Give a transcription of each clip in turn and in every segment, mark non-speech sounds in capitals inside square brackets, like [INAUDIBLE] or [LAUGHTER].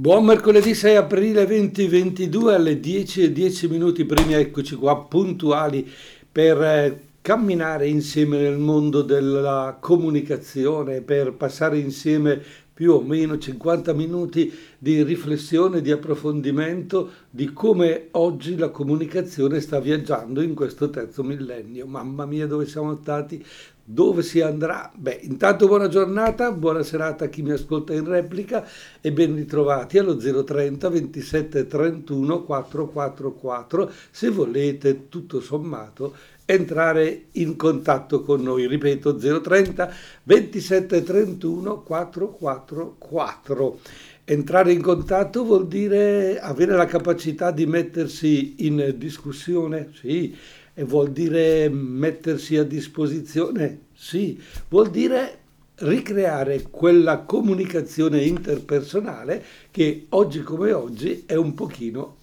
Buon mercoledì 6 aprile 2022 alle 10 e 10 minuti primi, eccoci qua puntuali per eh, camminare insieme nel mondo della comunicazione, per passare insieme più o meno 50 minuti di riflessione, di approfondimento di come oggi la comunicazione sta viaggiando in questo terzo millennio. Mamma mia, dove siamo stati? Dove si andrà? Beh, intanto buona giornata, buona serata a chi mi ascolta in replica e ben ritrovati allo 030 27 31 444 se volete tutto sommato entrare in contatto con noi. Ripeto 030 27 31 444. Entrare in contatto vuol dire avere la capacità di mettersi in discussione, sì, e vuol dire mettersi a disposizione, sì, vuol dire ricreare quella comunicazione interpersonale che oggi come oggi è un pochino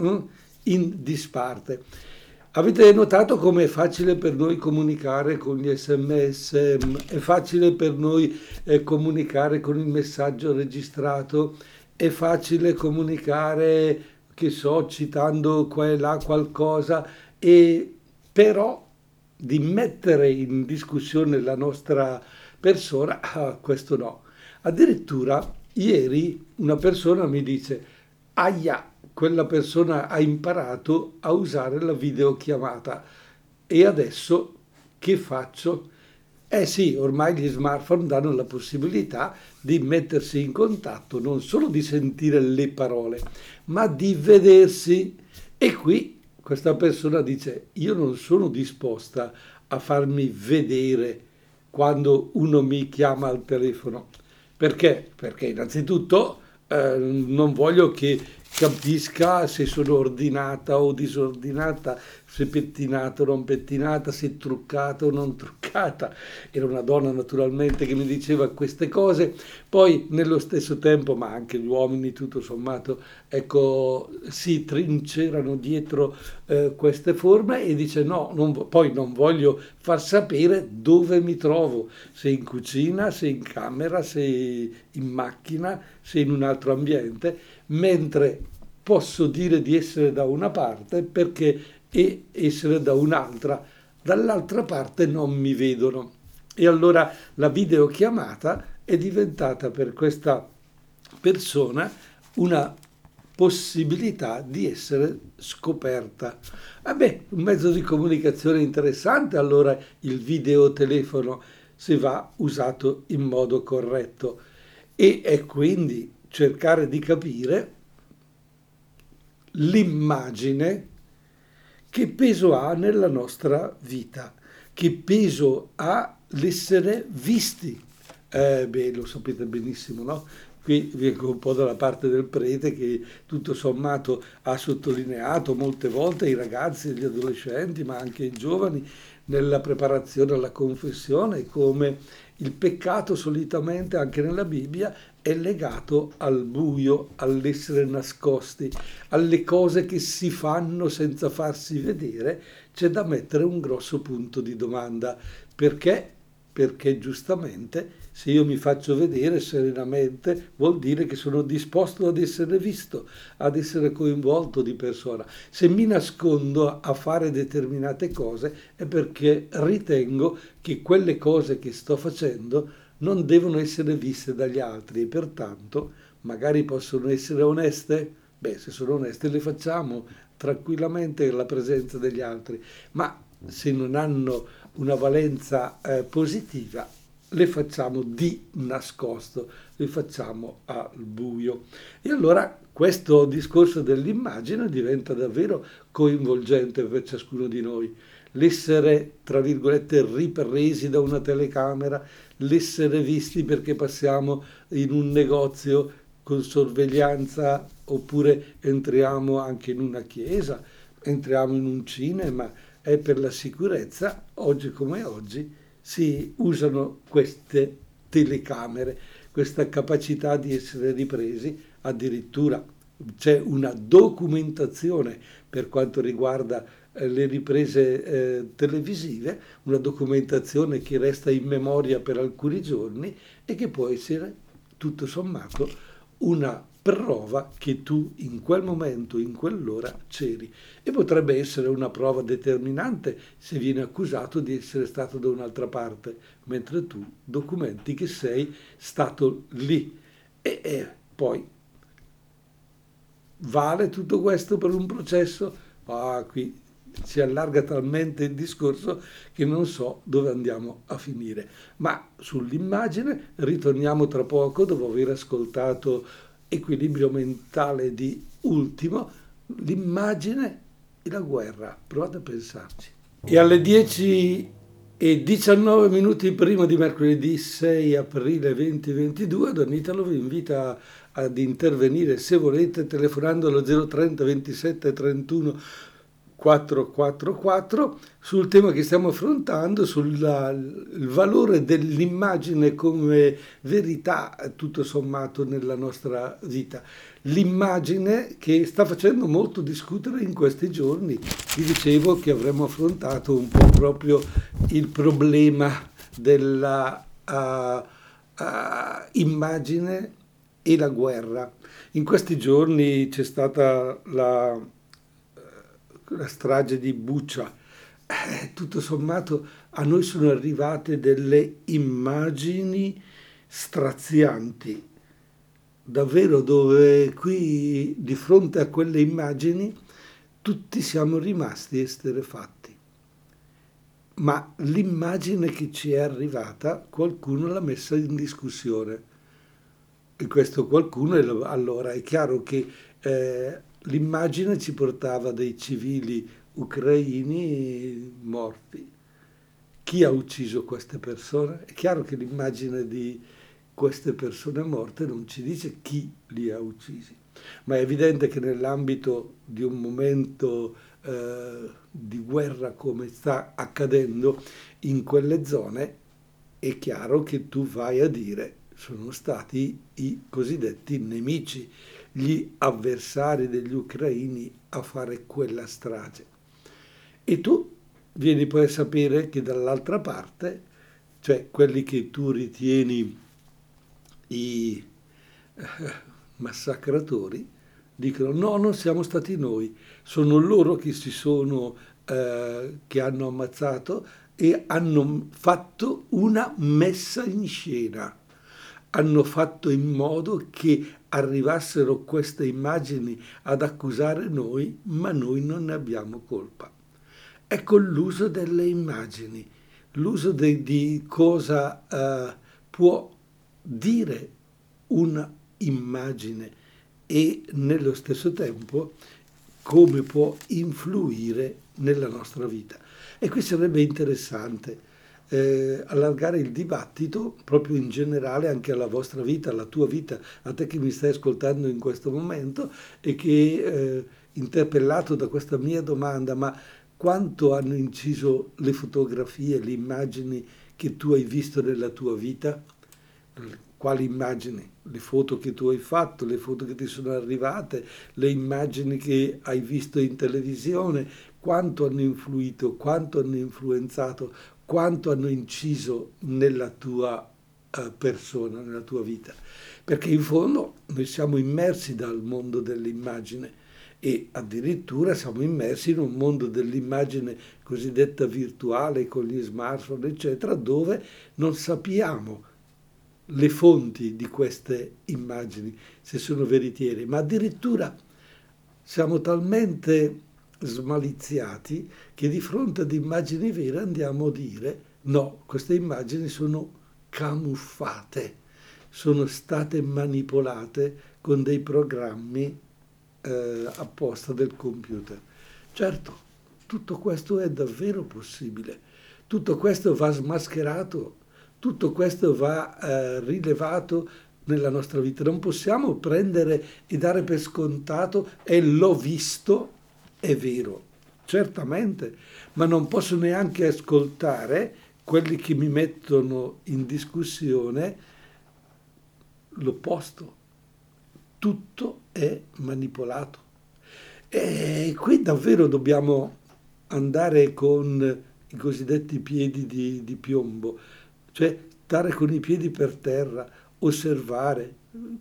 mm, in disparte. Avete notato come è facile per noi comunicare con gli sms, è facile per noi eh, comunicare con il messaggio registrato, è facile comunicare, che so, citando qua e là qualcosa, e però di mettere in discussione la nostra persona, [LAUGHS] ah, questo no. Addirittura ieri una persona mi dice, aia, quella persona ha imparato a usare la videochiamata e adesso che faccio? Eh sì, ormai gli smartphone danno la possibilità di mettersi in contatto, non solo di sentire le parole, ma di vedersi. E qui questa persona dice, io non sono disposta a farmi vedere quando uno mi chiama al telefono. Perché? Perché innanzitutto eh, non voglio che capisca se sono ordinata o disordinata, se pettinata o non pettinata, se truccata o non truccata. Era una donna naturalmente che mi diceva queste cose. Poi nello stesso tempo, ma anche gli uomini tutto sommato, ecco, si trincerano dietro eh, queste forme e dice no, non, poi non voglio far sapere dove mi trovo, se in cucina, se in camera, se in macchina, se in un altro ambiente, mentre posso dire di essere da una parte perché e essere da un'altra, dall'altra parte non mi vedono. E allora la videochiamata è diventata per questa persona una possibilità di essere scoperta. Vabbè, un mezzo di comunicazione interessante, allora il videotelefono se va usato in modo corretto e è quindi cercare di capire l'immagine che peso ha nella nostra vita, che peso ha l'essere visti. Eh, beh, lo sapete benissimo, no? Qui vengo un po' dalla parte del prete che tutto sommato ha sottolineato molte volte i ragazzi e gli adolescenti, ma anche i giovani, nella preparazione alla confessione, come il peccato solitamente anche nella Bibbia è legato al buio, all'essere nascosti, alle cose che si fanno senza farsi vedere, c'è da mettere un grosso punto di domanda. Perché? Perché giustamente se io mi faccio vedere serenamente vuol dire che sono disposto ad essere visto, ad essere coinvolto di persona. Se mi nascondo a fare determinate cose è perché ritengo che quelle cose che sto facendo non devono essere viste dagli altri e pertanto magari possono essere oneste? Beh, se sono oneste le facciamo tranquillamente alla presenza degli altri, ma se non hanno una valenza eh, positiva le facciamo di nascosto, le facciamo al buio. E allora questo discorso dell'immagine diventa davvero coinvolgente per ciascuno di noi. L'essere, tra virgolette, ripresi da una telecamera, l'essere visti perché passiamo in un negozio con sorveglianza oppure entriamo anche in una chiesa, entriamo in un cinema, è per la sicurezza, oggi come oggi si usano queste telecamere, questa capacità di essere ripresi, addirittura. C'è una documentazione per quanto riguarda eh, le riprese eh, televisive, una documentazione che resta in memoria per alcuni giorni e che può essere tutto sommato una prova che tu in quel momento, in quell'ora c'eri e potrebbe essere una prova determinante se viene accusato di essere stato da un'altra parte, mentre tu documenti che sei stato lì. E, e poi vale tutto questo per un processo? Ah, qui si allarga talmente il discorso che non so dove andiamo a finire. Ma sull'immagine ritorniamo tra poco dopo aver ascoltato equilibrio mentale di ultimo, l'immagine e la guerra. Provate a pensarci. E alle 10 e 19 minuti prima di mercoledì 6 aprile 2022 Don Italo vi invita ad intervenire se volete telefonando allo 030 27 31 444 sul tema che stiamo affrontando, sul valore dell'immagine come verità tutto sommato nella nostra vita. L'immagine che sta facendo molto discutere in questi giorni. Vi dicevo che avremmo affrontato un po' proprio il problema della uh, uh, immagine e la guerra. In questi giorni c'è stata la la strage di Buccia, eh, tutto sommato a noi sono arrivate delle immagini strazianti, davvero dove qui di fronte a quelle immagini tutti siamo rimasti esterefatti. Ma l'immagine che ci è arrivata qualcuno l'ha messa in discussione. E questo qualcuno, allora è chiaro che eh, l'immagine ci portava dei civili ucraini morti. Chi ha ucciso queste persone? È chiaro che l'immagine di queste persone morte non ci dice chi li ha uccisi, ma è evidente che nell'ambito di un momento eh, di guerra come sta accadendo in quelle zone, è chiaro che tu vai a dire sono stati i cosiddetti nemici gli avversari degli ucraini a fare quella strage. E tu vieni poi a sapere che dall'altra parte, cioè quelli che tu ritieni i eh, massacratori, dicono no, non siamo stati noi, sono loro che si sono, eh, che hanno ammazzato e hanno fatto una messa in scena hanno fatto in modo che arrivassero queste immagini ad accusare noi, ma noi non ne abbiamo colpa. Ecco l'uso delle immagini, l'uso de, di cosa uh, può dire un'immagine e nello stesso tempo come può influire nella nostra vita. E qui sarebbe interessante eh, allargare il dibattito proprio in generale anche alla vostra vita, alla tua vita, a te che mi stai ascoltando in questo momento e che eh, interpellato da questa mia domanda, ma quanto hanno inciso le fotografie, le immagini che tu hai visto nella tua vita? Quali immagini? Le foto che tu hai fatto, le foto che ti sono arrivate, le immagini che hai visto in televisione, quanto hanno influito, quanto hanno influenzato quanto hanno inciso nella tua uh, persona, nella tua vita. Perché in fondo noi siamo immersi dal mondo dell'immagine e addirittura siamo immersi in un mondo dell'immagine cosiddetta virtuale con gli smartphone, eccetera, dove non sappiamo le fonti di queste immagini, se sono veritiere, ma addirittura siamo talmente smaliziati che di fronte ad immagini vere andiamo a dire no, queste immagini sono camuffate, sono state manipolate con dei programmi eh, apposta del computer. Certo, tutto questo è davvero possibile, tutto questo va smascherato, tutto questo va eh, rilevato nella nostra vita. Non possiamo prendere e dare per scontato e l'ho visto è vero, certamente, ma non posso neanche ascoltare quelli che mi mettono in discussione l'opposto. Tutto è manipolato. E qui davvero dobbiamo andare con i cosiddetti piedi di, di piombo, cioè stare con i piedi per terra, osservare,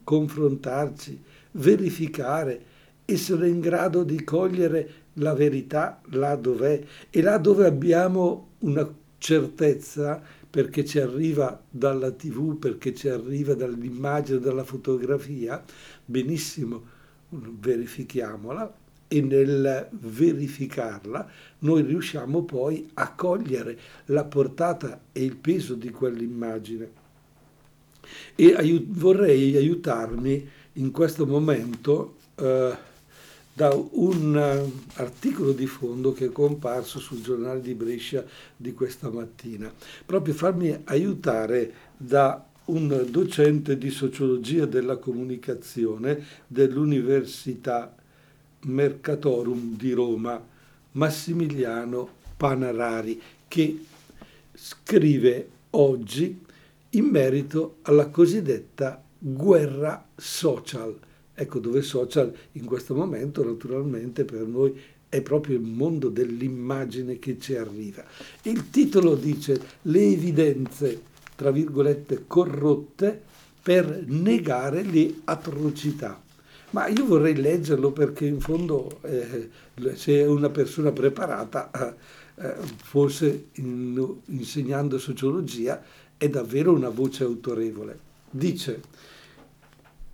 confrontarci, verificare, essere in grado di cogliere la verità là dov'è e là dove abbiamo una certezza perché ci arriva dalla tv, perché ci arriva dall'immagine, dalla fotografia, benissimo, verifichiamola e nel verificarla noi riusciamo poi a cogliere la portata e il peso di quell'immagine. E aiut- vorrei aiutarmi in questo momento eh, da un uh, articolo di fondo che è comparso sul giornale di Brescia di questa mattina, proprio farmi aiutare da un docente di sociologia della comunicazione dell'Università Mercatorum di Roma, Massimiliano Panarari, che scrive oggi in merito alla cosiddetta guerra social. Ecco dove social in questo momento naturalmente per noi è proprio il mondo dell'immagine che ci arriva. Il titolo dice le evidenze, tra virgolette, corrotte per negare le atrocità. Ma io vorrei leggerlo perché in fondo eh, se è una persona preparata, eh, eh, forse in, insegnando sociologia, è davvero una voce autorevole. Dice,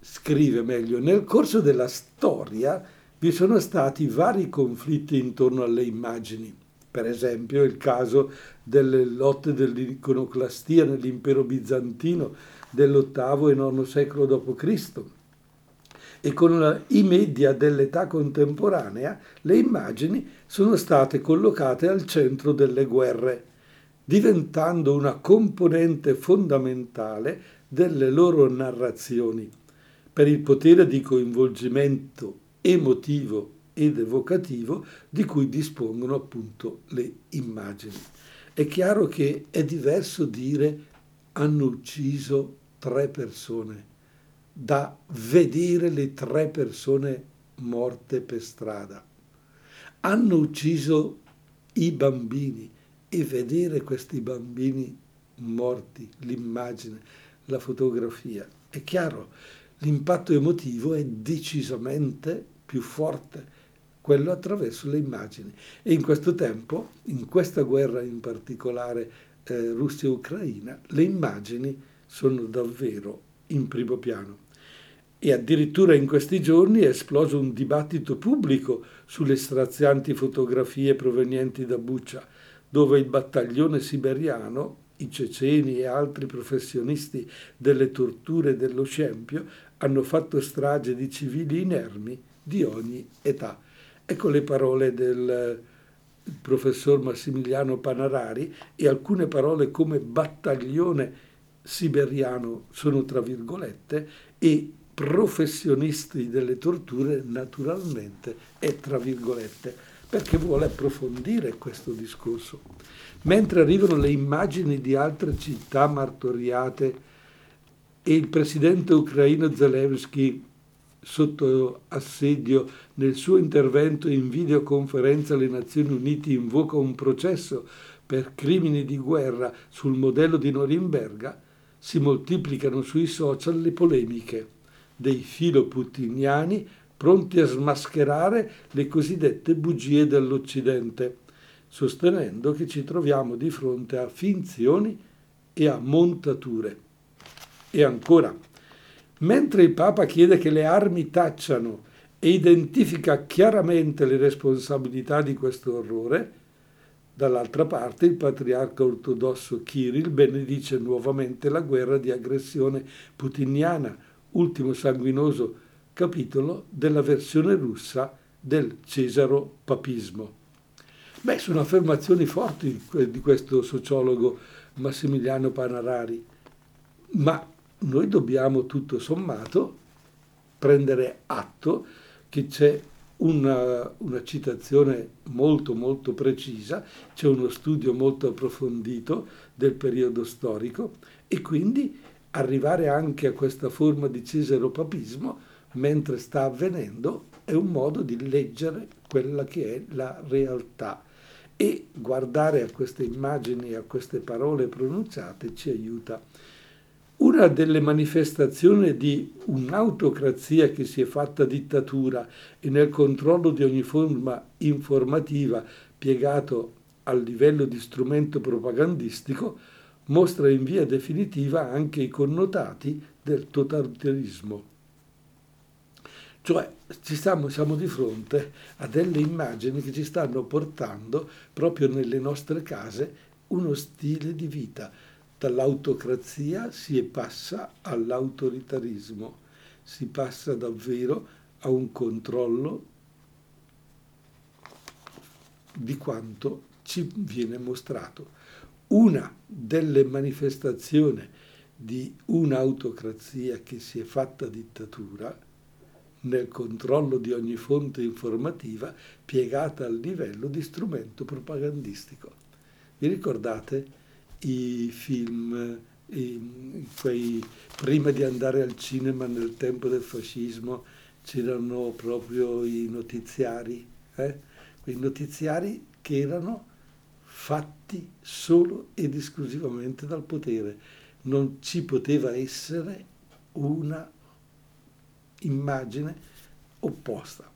scrive meglio, nel corso della storia vi sono stati vari conflitti intorno alle immagini. Per esempio il caso delle lotte dell'iconoclastia nell'impero bizantino dell'VIII e IX secolo d.C e con i media dell'età contemporanea le immagini sono state collocate al centro delle guerre, diventando una componente fondamentale delle loro narrazioni, per il potere di coinvolgimento emotivo ed evocativo di cui dispongono appunto le immagini. È chiaro che è diverso dire hanno ucciso tre persone da vedere le tre persone morte per strada. Hanno ucciso i bambini e vedere questi bambini morti, l'immagine, la fotografia. È chiaro, l'impatto emotivo è decisamente più forte, quello attraverso le immagini. E in questo tempo, in questa guerra in particolare eh, Russia-Ucraina, le immagini sono davvero in primo piano. E addirittura in questi giorni è esploso un dibattito pubblico sulle strazianti fotografie provenienti da Bucha, dove il battaglione siberiano, i ceceni e altri professionisti delle torture dello scempio hanno fatto strage di civili inermi di ogni età. Ecco le parole del professor Massimiliano Panarari e alcune parole come battaglione siberiano sono tra virgolette e professionisti delle torture naturalmente è tra virgolette perché vuole approfondire questo discorso. Mentre arrivano le immagini di altre città martoriate e il presidente ucraino Zelensky sotto assedio nel suo intervento in videoconferenza alle Nazioni Unite invoca un processo per crimini di guerra sul modello di Norimberga, si moltiplicano sui social le polemiche dei filoputiniani pronti a smascherare le cosiddette bugie dell'Occidente, sostenendo che ci troviamo di fronte a finzioni e a montature. E ancora, mentre il Papa chiede che le armi tacciano e identifica chiaramente le responsabilità di questo orrore, Dall'altra parte il patriarca ortodosso Kirill benedice nuovamente la guerra di aggressione putiniana, ultimo sanguinoso capitolo della versione russa del Cesaro-papismo. Beh, sono affermazioni forti di questo sociologo Massimiliano Panarari, ma noi dobbiamo tutto sommato prendere atto che c'è una, una, citazione molto molto precisa, c'è uno studio molto approfondito del periodo storico e quindi arrivare anche a questa forma di cesaropapismo mentre sta avvenendo è un modo di leggere quella che è la realtà e guardare a queste immagini, a queste parole pronunciate ci aiuta. Una delle manifestazioni di un'autocrazia che si è fatta dittatura e nel controllo di ogni forma informativa piegato al livello di strumento propagandistico mostra in via definitiva anche i connotati del totalitarismo. Cioè ci stiamo, siamo di fronte a delle immagini che ci stanno portando proprio nelle nostre case uno stile di vita dall'autocrazia si passa all'autoritarismo, si passa davvero a un controllo di quanto ci viene mostrato. Una delle manifestazioni di un'autocrazia che si è fatta dittatura nel controllo di ogni fonte informativa piegata al livello di strumento propagandistico. Vi ricordate? i film, i, quei, prima di andare al cinema nel tempo del fascismo c'erano proprio i notiziari, eh? quei notiziari che erano fatti solo ed esclusivamente dal potere. Non ci poteva essere una immagine opposta.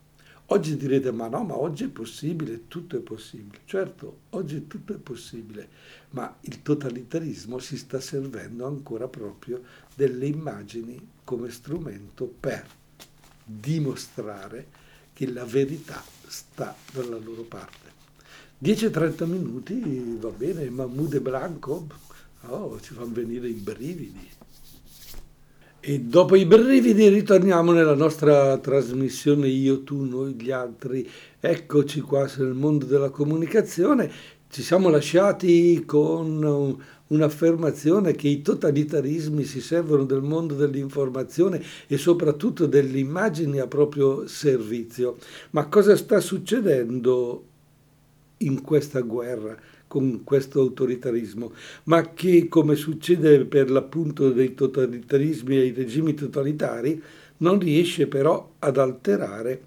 Oggi direte, ma no, ma oggi è possibile, tutto è possibile. Certo, oggi tutto è possibile, ma il totalitarismo si sta servendo ancora proprio delle immagini come strumento per dimostrare che la verità sta dalla loro parte. 10-30 minuti, va bene, Mahmoud e Blanco, oh, ci fanno venire i brividi. E dopo i brividi ritorniamo nella nostra trasmissione Io, tu, noi, gli altri. Eccoci qua nel mondo della comunicazione. Ci siamo lasciati con un'affermazione che i totalitarismi si servono del mondo dell'informazione e soprattutto delle immagini a proprio servizio. Ma cosa sta succedendo in questa guerra? Con questo autoritarismo, ma che, come succede per l'appunto dei totalitarismi e i regimi totalitari, non riesce però ad alterare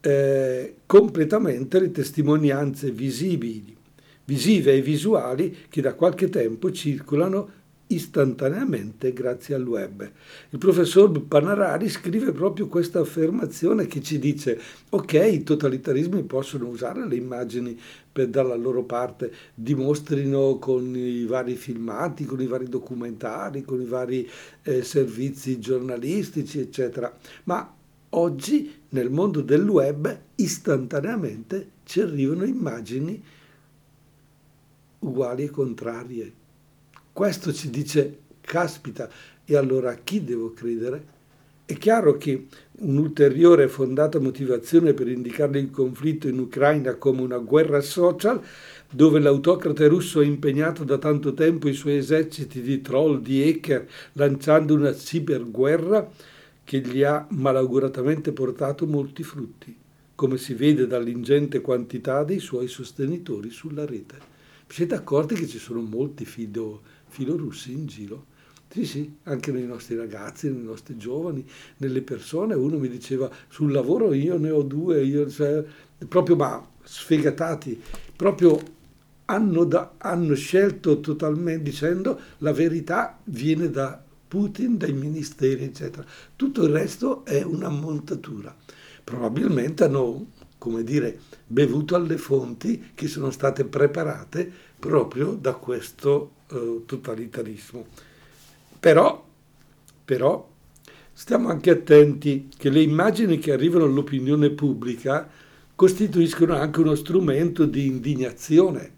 eh, completamente le testimonianze visibili, visive e visuali che da qualche tempo circolano istantaneamente grazie al web. Il professor Panarari scrive proprio questa affermazione che ci dice ok, i totalitarismi possono usare le immagini per dalla loro parte, dimostrino con i vari filmati, con i vari documentari, con i vari eh, servizi giornalistici, eccetera, ma oggi nel mondo del web istantaneamente ci arrivano immagini uguali e contrarie questo ci dice, caspita, e allora a chi devo credere? È chiaro che un'ulteriore fondata motivazione per indicare il conflitto in Ucraina come una guerra social, dove l'autocrate russo ha impegnato da tanto tempo i suoi eserciti di troll, di hacker, lanciando una ciberguerra che gli ha malauguratamente portato molti frutti, come si vede dall'ingente quantità dei suoi sostenitori sulla rete. Vi siete accorti che ci sono molti fido filorussi in giro. Sì, sì, anche nei nostri ragazzi, nei nostri giovani, nelle persone. Uno mi diceva sul lavoro io ne ho due, io, cioè, proprio ma sfegatati, proprio hanno, da, hanno scelto totalmente dicendo la verità viene da Putin, dai ministeri, eccetera. Tutto il resto è una montatura. Probabilmente hanno, come dire, bevuto alle fonti che sono state preparate proprio da questo eh, totalitarismo. Però, però stiamo anche attenti che le immagini che arrivano all'opinione pubblica costituiscono anche uno strumento di indignazione,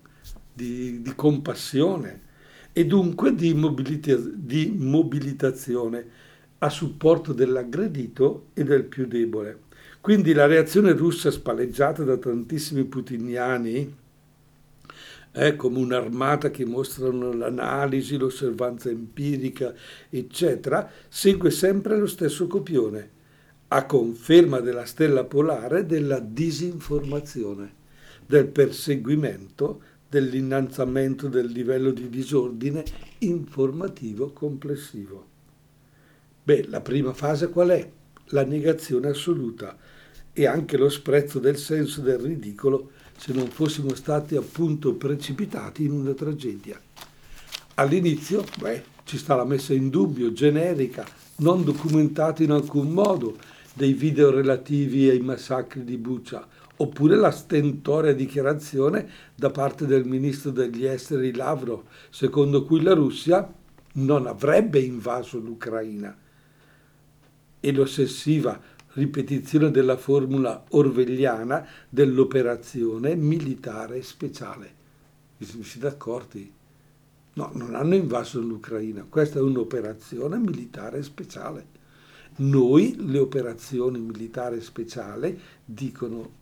di, di compassione e dunque di, mobilita- di mobilitazione a supporto dell'aggredito e del più debole. Quindi la reazione russa spalleggiata da tantissimi putiniani eh, come un'armata che mostrano l'analisi, l'osservanza empirica, eccetera, segue sempre lo stesso copione, a conferma della stella polare della disinformazione, del perseguimento, dell'innalzamento del livello di disordine informativo complessivo. Beh, la prima fase qual è? La negazione assoluta e anche lo sprezzo del senso del ridicolo se non fossimo stati appunto precipitati in una tragedia. All'inizio, beh, ci sta la messa in dubbio generica, non documentata in alcun modo, dei video relativi ai massacri di Bucha, oppure la stentoria dichiarazione da parte del ministro degli esteri Lavrov, secondo cui la Russia non avrebbe invaso l'Ucraina. E l'ossessiva ripetizione della formula orwelliana dell'operazione militare speciale. Vi siete accorti? No, non hanno invaso l'Ucraina, questa è un'operazione militare speciale. Noi le operazioni militari speciali, dicono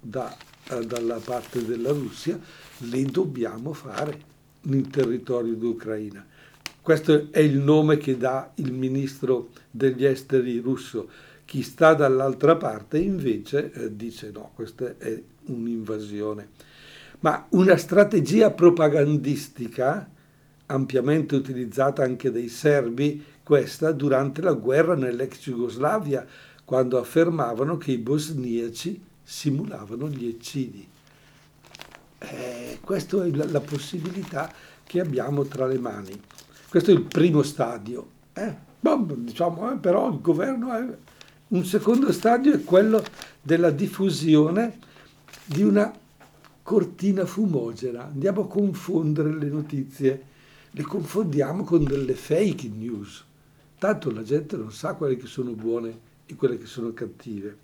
da, eh, dalla parte della Russia, le dobbiamo fare nel territorio d'Ucraina. Questo è il nome che dà il ministro degli esteri russo. Chi sta dall'altra parte invece eh, dice no, questa è un'invasione. Ma una strategia propagandistica ampiamente utilizzata anche dai serbi, questa durante la guerra nell'ex Jugoslavia, quando affermavano che i bosniaci simulavano gli eccidi. Eh, questa è la, la, possibilità che abbiamo tra le mani. Questo è il primo stadio. Eh? Boh, diciamo, eh, però il governo è... Un secondo stadio è quello della diffusione di una cortina fumogena. Andiamo a confondere le notizie le confondiamo con delle fake news. Tanto la gente non sa quelle che sono buone e quelle che sono cattive.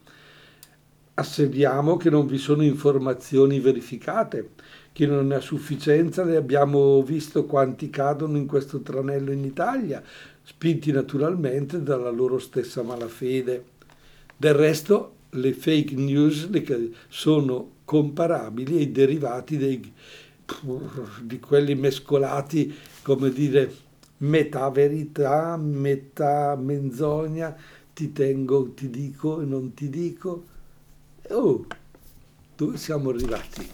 Assediamo che non vi sono informazioni verificate, che non ne ha sufficienza, ne abbiamo visto quanti cadono in questo tranello in Italia, spinti naturalmente dalla loro stessa malafede. Del resto, le fake news sono comparabili ai derivati dei, di quelli mescolati come dire, metà verità, metà menzogna, ti tengo, ti dico e non ti dico. Oh, dove siamo arrivati?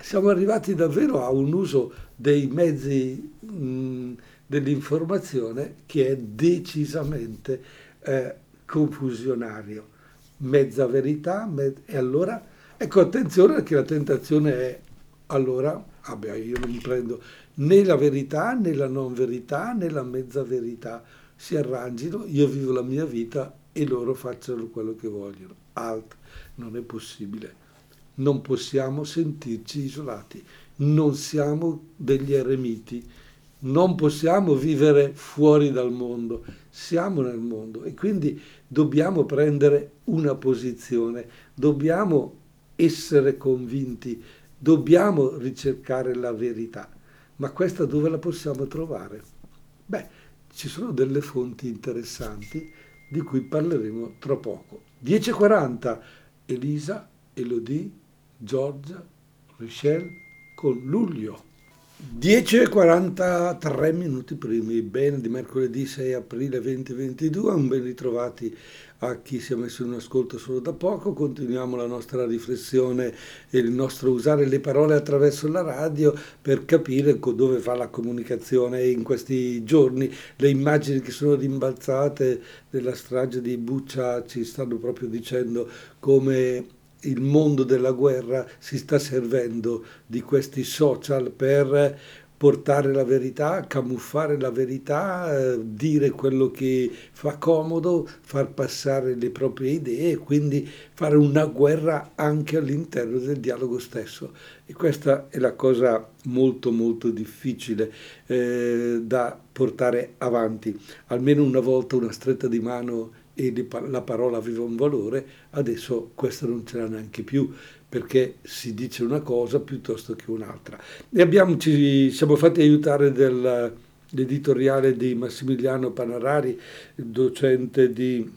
Siamo arrivati davvero a un uso dei mezzi mh, dell'informazione che è decisamente eh, confusionario. Mezza verità, me- e allora, ecco attenzione perché la tentazione è allora, vabbè, io non prendo né la verità né la non verità né la mezza verità. Si arrangino, io vivo la mia vita e loro facciano quello che vogliono. Alt, non è possibile. Non possiamo sentirci isolati. Non siamo degli eremiti. Non possiamo vivere fuori dal mondo. Siamo nel mondo e quindi dobbiamo prendere una posizione. Dobbiamo essere convinti. Dobbiamo ricercare la verità. Ma questa dove la possiamo trovare? Beh, ci sono delle fonti interessanti di cui parleremo tra poco. 10.40 Elisa, Elodie, Giorgia, Michelle con Luglio. 10.43 minuti primi, bene di mercoledì 6 aprile 2022, un ben ritrovati a chi si è messo in ascolto solo da poco, continuiamo la nostra riflessione e il nostro usare le parole attraverso la radio per capire dove fa la comunicazione. In questi giorni le immagini che sono rimbalzate della strage di Buccia ci stanno proprio dicendo come il mondo della guerra si sta servendo di questi social per portare la verità, camuffare la verità, eh, dire quello che fa comodo, far passare le proprie idee e quindi fare una guerra anche all'interno del dialogo stesso. E questa è la cosa molto molto difficile eh, da portare avanti. Almeno una volta una stretta di mano e la parola aveva un valore, adesso questa non ce l'ha neanche più perché si dice una cosa piuttosto che un'altra. E abbiamo, ci siamo fatti aiutare dall'editoriale di Massimiliano Panarari, docente di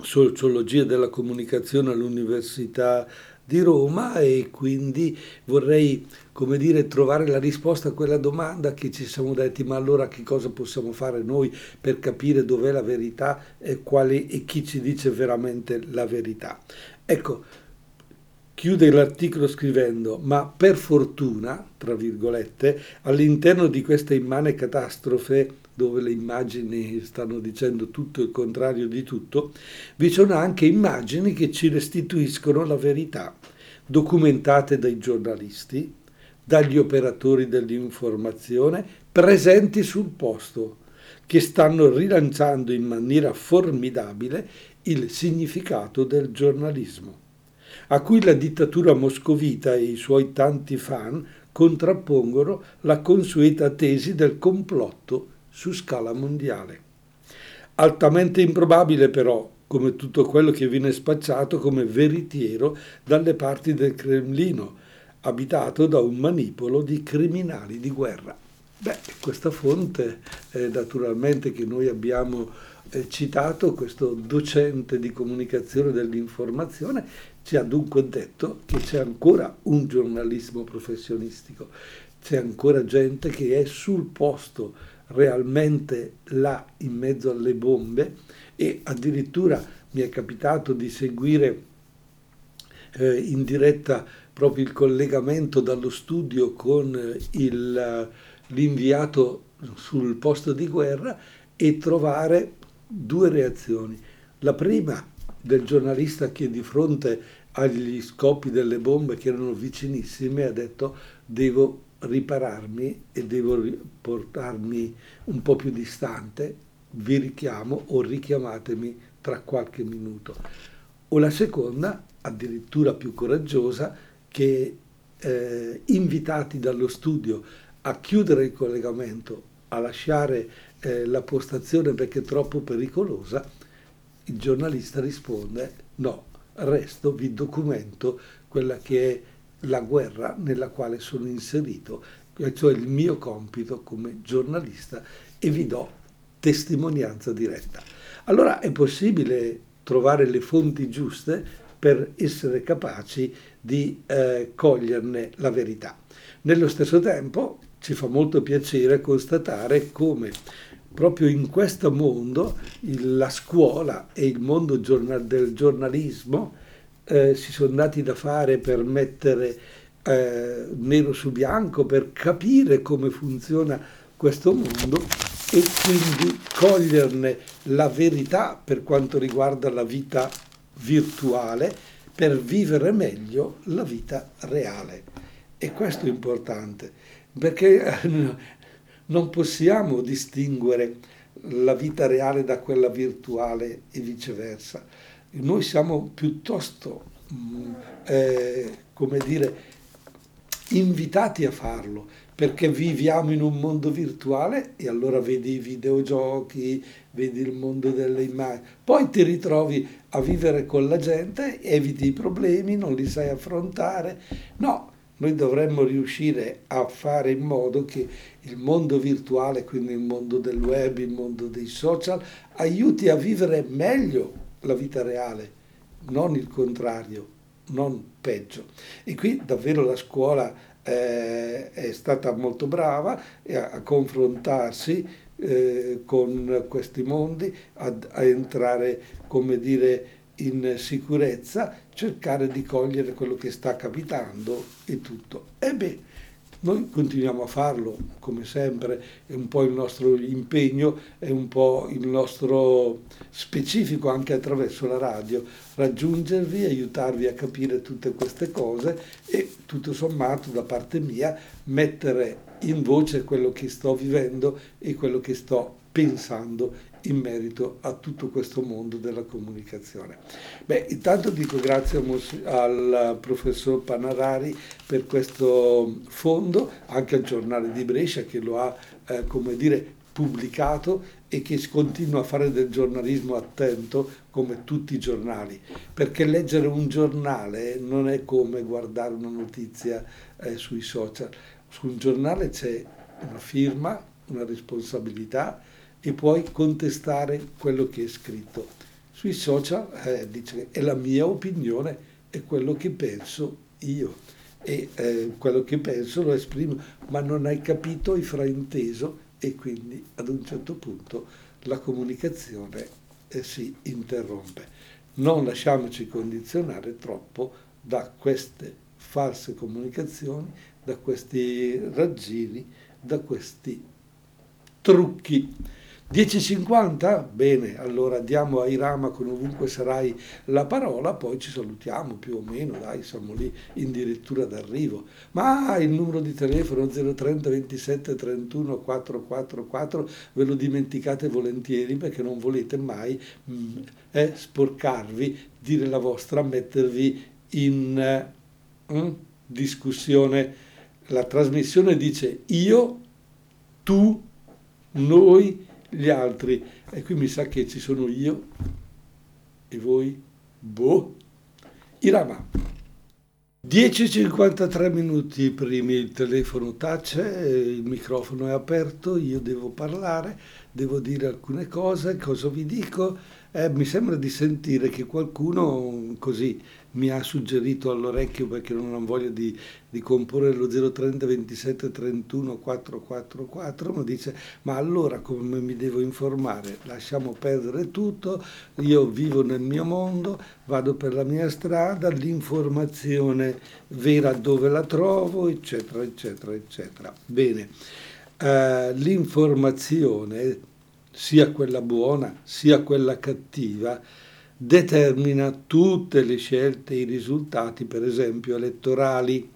sociologia della comunicazione all'Università di Roma e quindi vorrei, come dire, trovare la risposta a quella domanda che ci siamo detti, ma allora che cosa possiamo fare noi per capire dov'è la verità e, quali, e chi ci dice veramente la verità? Ecco, chiude l'articolo scrivendo, ma per fortuna, tra virgolette, all'interno di questa immane catastrofe dove le immagini stanno dicendo tutto il contrario di tutto, vi sono anche immagini che ci restituiscono la verità, documentate dai giornalisti, dagli operatori dell'informazione, presenti sul posto. che stanno rilanciando in maniera formidabile il significato del giornalismo, a cui la dittatura moscovita e i suoi tanti fan contrappongono la consueta tesi del complotto su scala mondiale. Altamente improbabile però, come tutto quello che viene spacciato come veritiero dalle parti del Cremlino, abitato da un manipolo di criminali di guerra. Beh, questa fonte eh, naturalmente che noi abbiamo eh, citato, questo docente di comunicazione dell'informazione, ci ha dunque detto che c'è ancora un giornalismo professionistico, c'è ancora gente che è sul posto realmente là in mezzo alle bombe e addirittura mi è capitato di seguire eh, in diretta proprio il collegamento dallo studio con il, l'inviato sul posto di guerra e trovare due reazioni. La prima del giornalista che di fronte agli scoppi delle bombe che erano vicinissime ha detto devo ripararmi e devo portarmi un po' più distante, vi richiamo o richiamatemi tra qualche minuto. O la seconda, addirittura più coraggiosa, che eh, invitati dallo studio a chiudere il collegamento, a lasciare eh, la postazione perché è troppo pericolosa, il giornalista risponde no, resto, vi documento quella che è la guerra nella quale sono inserito, cioè il mio compito come giornalista e vi do testimonianza diretta. Allora è possibile trovare le fonti giuste per essere capaci di eh, coglierne la verità. Nello stesso tempo ci fa molto piacere constatare come proprio in questo mondo la scuola e il mondo del giornalismo eh, si sono dati da fare per mettere eh, nero su bianco, per capire come funziona questo mondo e quindi coglierne la verità per quanto riguarda la vita virtuale per vivere meglio la vita reale. E questo è importante, perché eh, non possiamo distinguere la vita reale da quella virtuale e viceversa. Noi siamo piuttosto, mm, eh, come dire, invitati a farlo, perché viviamo in un mondo virtuale e allora vedi i videogiochi, vedi il mondo delle immagini, poi ti ritrovi a vivere con la gente, eviti i problemi, non li sai affrontare. No, noi dovremmo riuscire a fare in modo che il mondo virtuale, quindi il mondo del web, il mondo dei social, aiuti a vivere meglio la vita reale, non il contrario, non peggio. E qui davvero la scuola eh, è stata molto brava a, a confrontarsi eh, con questi mondi, a, a entrare, come dire, in sicurezza, cercare di cogliere quello che sta capitando e tutto. E beh, noi continuiamo a farlo, come sempre, è un po' il nostro impegno, è un po' il nostro specifico anche attraverso la radio, raggiungervi, aiutarvi a capire tutte queste cose e tutto sommato da parte mia mettere in voce quello che sto vivendo e quello che sto pensando in merito a tutto questo mondo della comunicazione. Beh, intanto dico grazie al professor Panarari per questo fondo, anche al giornale di Brescia che lo ha, eh, come dire, pubblicato e che continua a fare del giornalismo attento come tutti i giornali, perché leggere un giornale non è come guardare una notizia eh, sui social. Su un giornale c'è una firma, una responsabilità, e puoi contestare quello che è scritto. Sui social eh, dice è la mia opinione, è quello che penso io e eh, quello che penso lo esprimo, ma non hai capito, hai frainteso e quindi ad un certo punto la comunicazione eh, si interrompe. Non lasciamoci condizionare troppo da queste false comunicazioni, da questi raggiri, da questi trucchi 10.50? Bene, allora diamo a Irama con ovunque sarai la parola, poi ci salutiamo più o meno, dai, siamo lì addirittura d'arrivo. Ma il numero di telefono 030 27 31 444 ve lo dimenticate volentieri perché non volete mai mm, eh, sporcarvi, dire la vostra, mettervi in uh, discussione. La trasmissione dice io, tu, noi, gli altri. E qui mi sa che ci sono io e voi, boh, Irama. 10.53 minuti primi il telefono tace, il microfono è aperto, io devo parlare, devo dire alcune cose, cosa vi dico? Eh, mi sembra di sentire che qualcuno così mi ha suggerito all'orecchio perché non ho voglia di, di comporre lo 030 27 31 444, ma dice ma allora come mi devo informare? Lasciamo perdere tutto, io vivo nel mio mondo, vado per la mia strada, l'informazione vera dove la trovo, eccetera, eccetera, eccetera. Bene, uh, l'informazione, sia quella buona sia quella cattiva, determina tutte le scelte e i risultati, per esempio elettorali,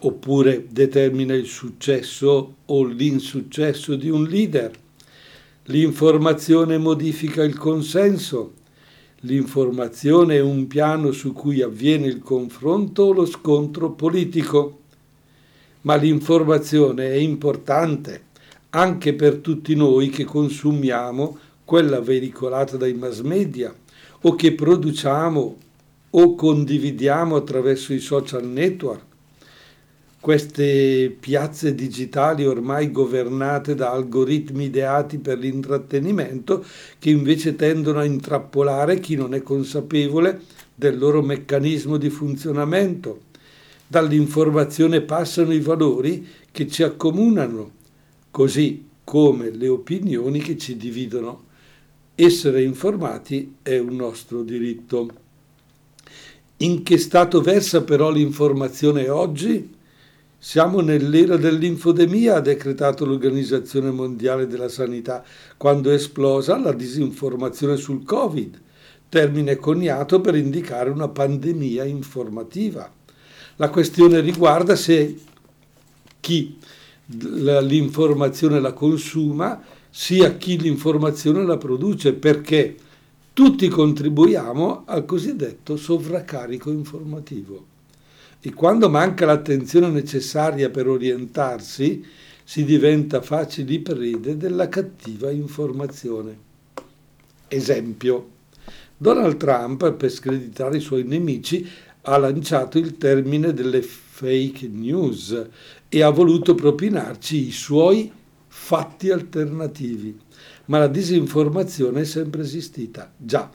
oppure determina il successo o l'insuccesso di un leader. L'informazione modifica il consenso. L'informazione è un piano su cui avviene il confronto o lo scontro politico. Ma l'informazione è importante anche per tutti noi che consumiamo quella veicolata dai mass media o che produciamo o condividiamo attraverso i social network, queste piazze digitali ormai governate da algoritmi ideati per l'intrattenimento che invece tendono a intrappolare chi non è consapevole del loro meccanismo di funzionamento. Dall'informazione passano i valori che ci accomunano, così come le opinioni che ci dividono. Essere informati è un nostro diritto. In che stato versa però l'informazione oggi? Siamo nell'era dell'infodemia, ha decretato l'Organizzazione Mondiale della Sanità, quando è esplosa la disinformazione sul Covid, termine coniato per indicare una pandemia informativa. La questione riguarda se chi l'informazione la consuma sia chi l'informazione la produce, perché tutti contribuiamo al cosiddetto sovraccarico informativo. E quando manca l'attenzione necessaria per orientarsi, si diventa facili prede della cattiva informazione. Esempio, Donald Trump, per screditare i suoi nemici, ha lanciato il termine delle fake news e ha voluto propinarci i suoi fatti alternativi. Ma la disinformazione è sempre esistita, già.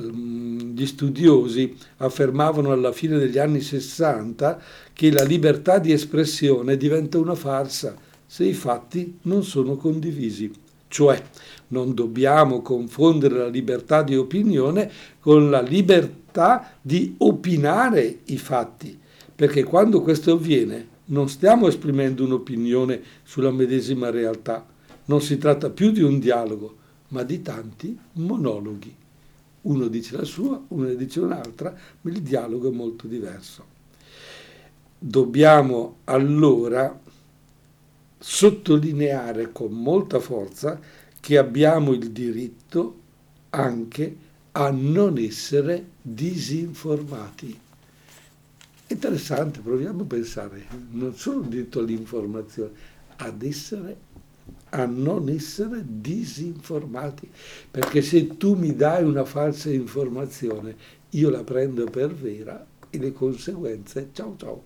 Mm, gli studiosi affermavano alla fine degli anni 60 che la libertà di espressione diventa una farsa se i fatti non sono condivisi. Cioè, non dobbiamo confondere la libertà di opinione con la libertà di opinare i fatti, perché quando questo avviene non stiamo esprimendo un'opinione sulla medesima realtà, non si tratta più di un dialogo, ma di tanti monologhi. Uno dice la sua, uno ne dice un'altra, ma il dialogo è molto diverso. Dobbiamo allora sottolineare con molta forza che abbiamo il diritto anche a non essere disinformati. Interessante, proviamo a pensare, non solo diritto all'informazione, ad essere, a non essere disinformati, perché se tu mi dai una falsa informazione, io la prendo per vera e le conseguenze, ciao ciao.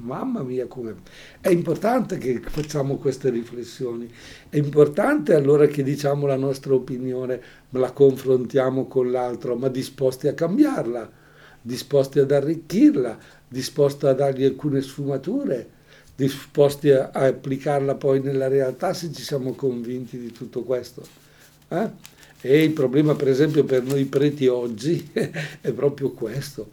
Mamma mia, come... È importante che facciamo queste riflessioni, è importante allora che diciamo la nostra opinione, la confrontiamo con l'altro, ma disposti a cambiarla disposti ad arricchirla, disposti a dargli alcune sfumature, disposti a, a applicarla poi nella realtà se ci siamo convinti di tutto questo. Eh? E il problema per esempio per noi preti oggi [LAUGHS] è proprio questo,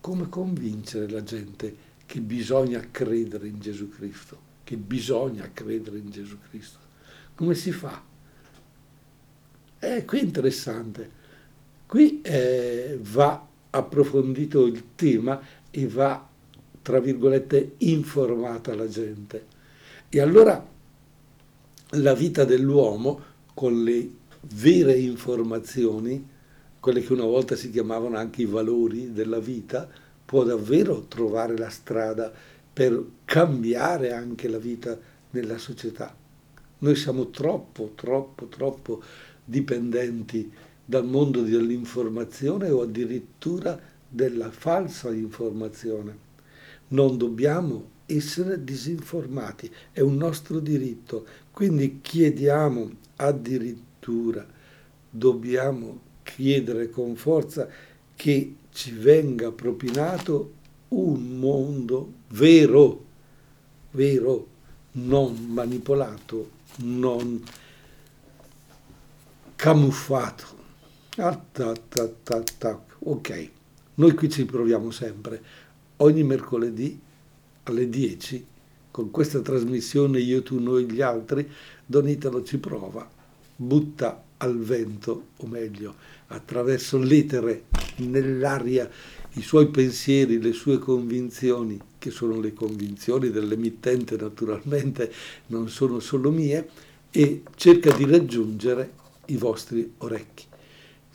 come convincere la gente che bisogna credere in Gesù Cristo, che bisogna credere in Gesù Cristo. Come si fa? Eh, qui è interessante. Qui eh, va approfondito il tema e va, tra virgolette, informata la gente. E allora la vita dell'uomo con le vere informazioni, quelle che una volta si chiamavano anche i valori della vita, può davvero trovare la strada per cambiare anche la vita nella società. Noi siamo troppo, troppo, troppo dipendenti dal mondo dell'informazione o addirittura della falsa informazione. Non dobbiamo essere disinformati, è un nostro diritto. Quindi chiediamo addirittura, dobbiamo chiedere con forza che ci venga propinato un mondo vero, vero, non manipolato, non camuffato. Ah, ta, ta, ta, ok, noi qui ci proviamo sempre, ogni mercoledì alle 10 con questa trasmissione Io, tu, noi, gli altri, Don Italo ci prova, butta al vento, o meglio, attraverso l'etere, nell'aria, i suoi pensieri, le sue convinzioni, che sono le convinzioni dell'emittente naturalmente, non sono solo mie, e cerca di raggiungere i vostri orecchi.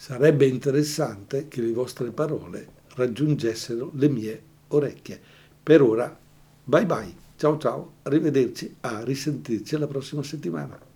Sarebbe interessante che le vostre parole raggiungessero le mie orecchie. Per ora Bye bye, ciao ciao, arrivederci, a risentirci la prossima settimana.